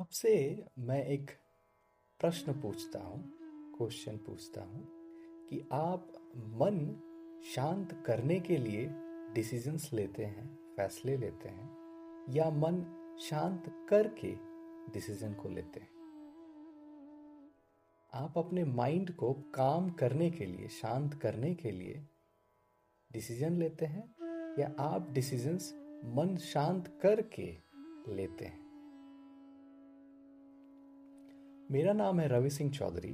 आपसे मैं एक प्रश्न पूछता हूँ क्वेश्चन पूछता हूँ कि आप मन शांत करने के लिए डिसीजंस लेते हैं, फैसले लेते हैं, या मन शांत करके डिसीज़न को लेते हैं? आप अपने माइंड को काम करने के लिए, शांत करने के लिए डिसीज़न लेते हैं, या आप डिसीजंस मन शांत करके लेते हैं? मेरा नाम है रवि सिंह चौधरी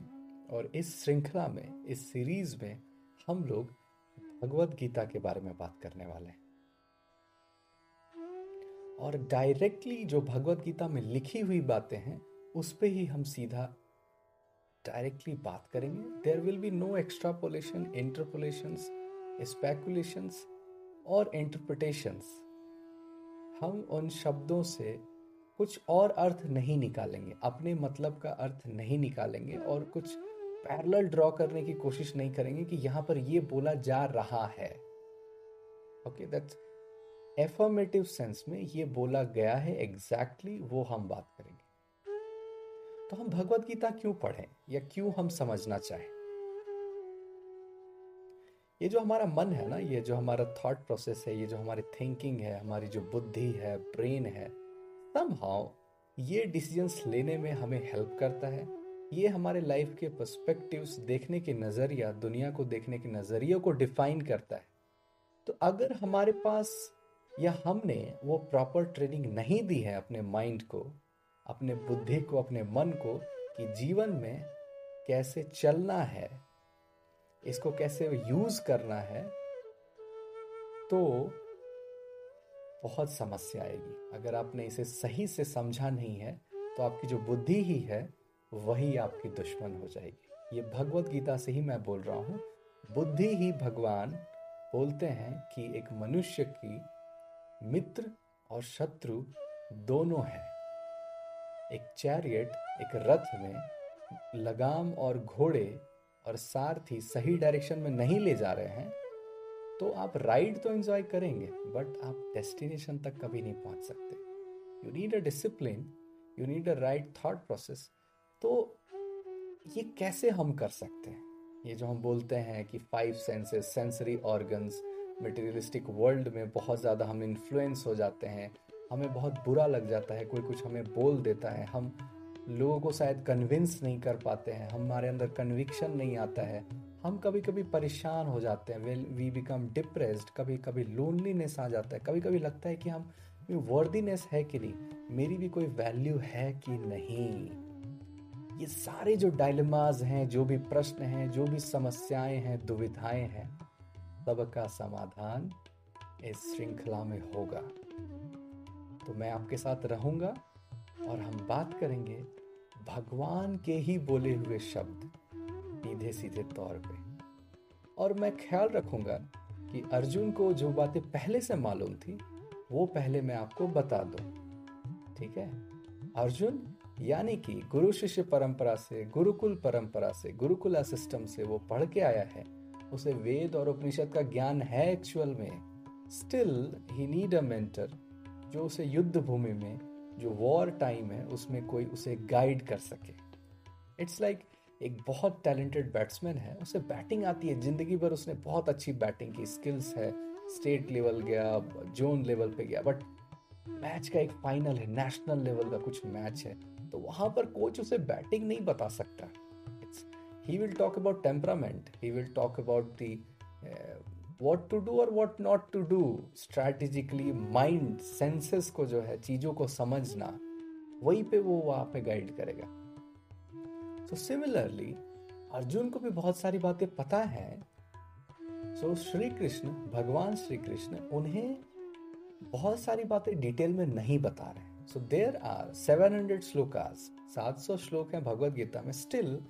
और इस श्रृंखला में, इस सीरीज़ में हम लोग भगवत गीता के बारे में बात करने वाले हैं। और डायरेक्टली जो भगवत गीता में लिखी हुई बातें हैं, उस पर ही हम सीधा डायरेक्टली बात करेंगे। There will be no extrapolation interpolation speculations और इंटरप्रिटेशंस हम उन शब्दों से कुछ और अर्थ नहीं निकालेंगे, अपने मतलब का अर्थ नहीं निकालेंगे और कुछ पैरेलल ड्रॉ करने की कोशिश नहीं करेंगे कि यहाँ पर ये बोला जा रहा है। ओके दैट्स एफर्मेटिव सेंस में ये बोला गया है एग्जैक्टली exactly, वो हम बात करेंगे। तो हम भगवत गीता क्यों पढ़ें या क्यों हम समझना चाहें? ये जो हमारा मन है ना, ये जो हमारा थॉट प्रोसेस है, ये जो हमारी थिंकिंग है, हमारी जो बुद्धि है ब्रेन है समहाउ ये डिसीजंस लेने में हमें हेल्प करता है। ये हमारे लाइफ के पर्सपेक्टिव्स देखने के नज़रिया, दुनिया को देखने के नज़रिए को डिफाइन करता है। तो अगर हमारे पास या हमने वो प्रॉपर ट्रेनिंग नहीं दी है अपने माइंड को, अपने बुद्धि को, अपने मन को, कि जीवन में कैसे चलना है, इसको कैसे यूज़ करना है तो बहुत समस्या आएगी। अगर आपने इसे सही से समझा नहीं है तो आपकी जो बुद्धि ही है, वही आपकी दुश्मन हो जाएगी। ये भगवत गीता से ही मैं बोल रहा हूँ। बुद्धि ही भगवान बोलते हैं कि एक मनुष्य की मित्र और शत्रु दोनों है। एक चैरियट, एक रथ में लगाम और घोड़े और सारथी सही डायरेक्शन में नहीं ले जा रहे हैं तो आप राइड तो एंजॉय करेंगे बट आप डेस्टिनेशन तक कभी नहीं पहुँच सकते। You need a discipline you need a right thought process तो ये कैसे हम कर सकते हैं? ये जो हम बोलते हैं कि five senses sensory organs materialistic world में बहुत ज़्यादा हम इन्फ्लुएंस हो जाते हैं, हमें बहुत बुरा लग जाता है, कोई कुछ हमें बोल देता है, हम लोगों को शायद कन्विंस नहीं कर पाते हैं, हमारे अंदर कन्विक्शन नहीं आता है हम कभी कभी परेशान हो जाते हैं। वेल वी बिकम डिप्रेस्ड कभी कभी लोनलीनेस आ जाता है। कभी कभी लगता है कि हम वर्दीनेस है कि नहीं? मेरी भी कोई वैल्यू है कि नहीं? ये सारे जो डायलमाज हैं, जो भी प्रश्न हैं, जो भी समस्याएँ हैं, दुविधाएँ हैं सबका समाधान इस श्रृंखला में होगा। तो मैं आपके साथ रहूँगा और हम बात करेंगे भगवान के ही बोले हुए शब्द। सीधे सीधे तौर पे। और मैं ख्याल रखूँगा कि अर्जुन को जो बातें पहले से मालूम थी, वो पहले मैं आपको बता दूँ। ठीक है? अर्जुन, यानी कि गुरु शिष्य परंपरा से, गुरुकुल परंपरा से, गुरुकुला सिस्टम से वो पढ़ के आया है। उसे वेद और उपनिषद का ज्ञान है एक्चुअल में। Still he need a mentor जो उसे युद्ध भूमि में, जो वॉर टाइम है, उसमें कोई उसे गाइड कर सके। इट्स लाइक like एक बहुत टैलेंटेड बैट्समैन है, उसे बैटिंग आती है। ज़िंदगी भर उसने बहुत अच्छी बैटिंग की स्किल्स है। स्टेट लेवल गया जोन लेवल पे गया बट मैच का एक फाइनल है नेशनल लेवल का कुछ मैच है। तो वहाँ पर कोच उसे बैटिंग नहीं बता सकता। He will talk about temperament he will talk about the what to do और what not to do strategically mind senses को जो है, चीज़ों को समझना, वहीं पे वो वहाँ पे गाइड करेगा। सो सिमिलरली अर्जुन को भी बहुत सारी बातें पता है। सो श्री कृष्ण भगवान श्री कृष्ण उन्हें बहुत सारी बातें डिटेल में नहीं बता रहे सो देर आर 700 श्लोकास 700 श्लोक हैं भगवत गीता में। स्टिल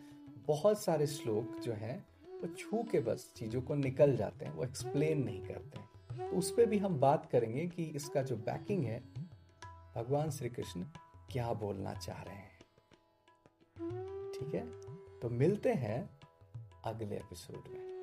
बहुत सारे श्लोक जो हैं, वो छू के बस चीज़ों को निकल जाते हैं, वो एक्सप्लेन नहीं करते हैं। तो उस पर भी हम बात करेंगे कि इसका जो बैकिंग है, भगवान श्री कृष्ण क्या बोलना चाह रहे हैं। ठीक है? तो मिलते हैं अगले एपिसोड में।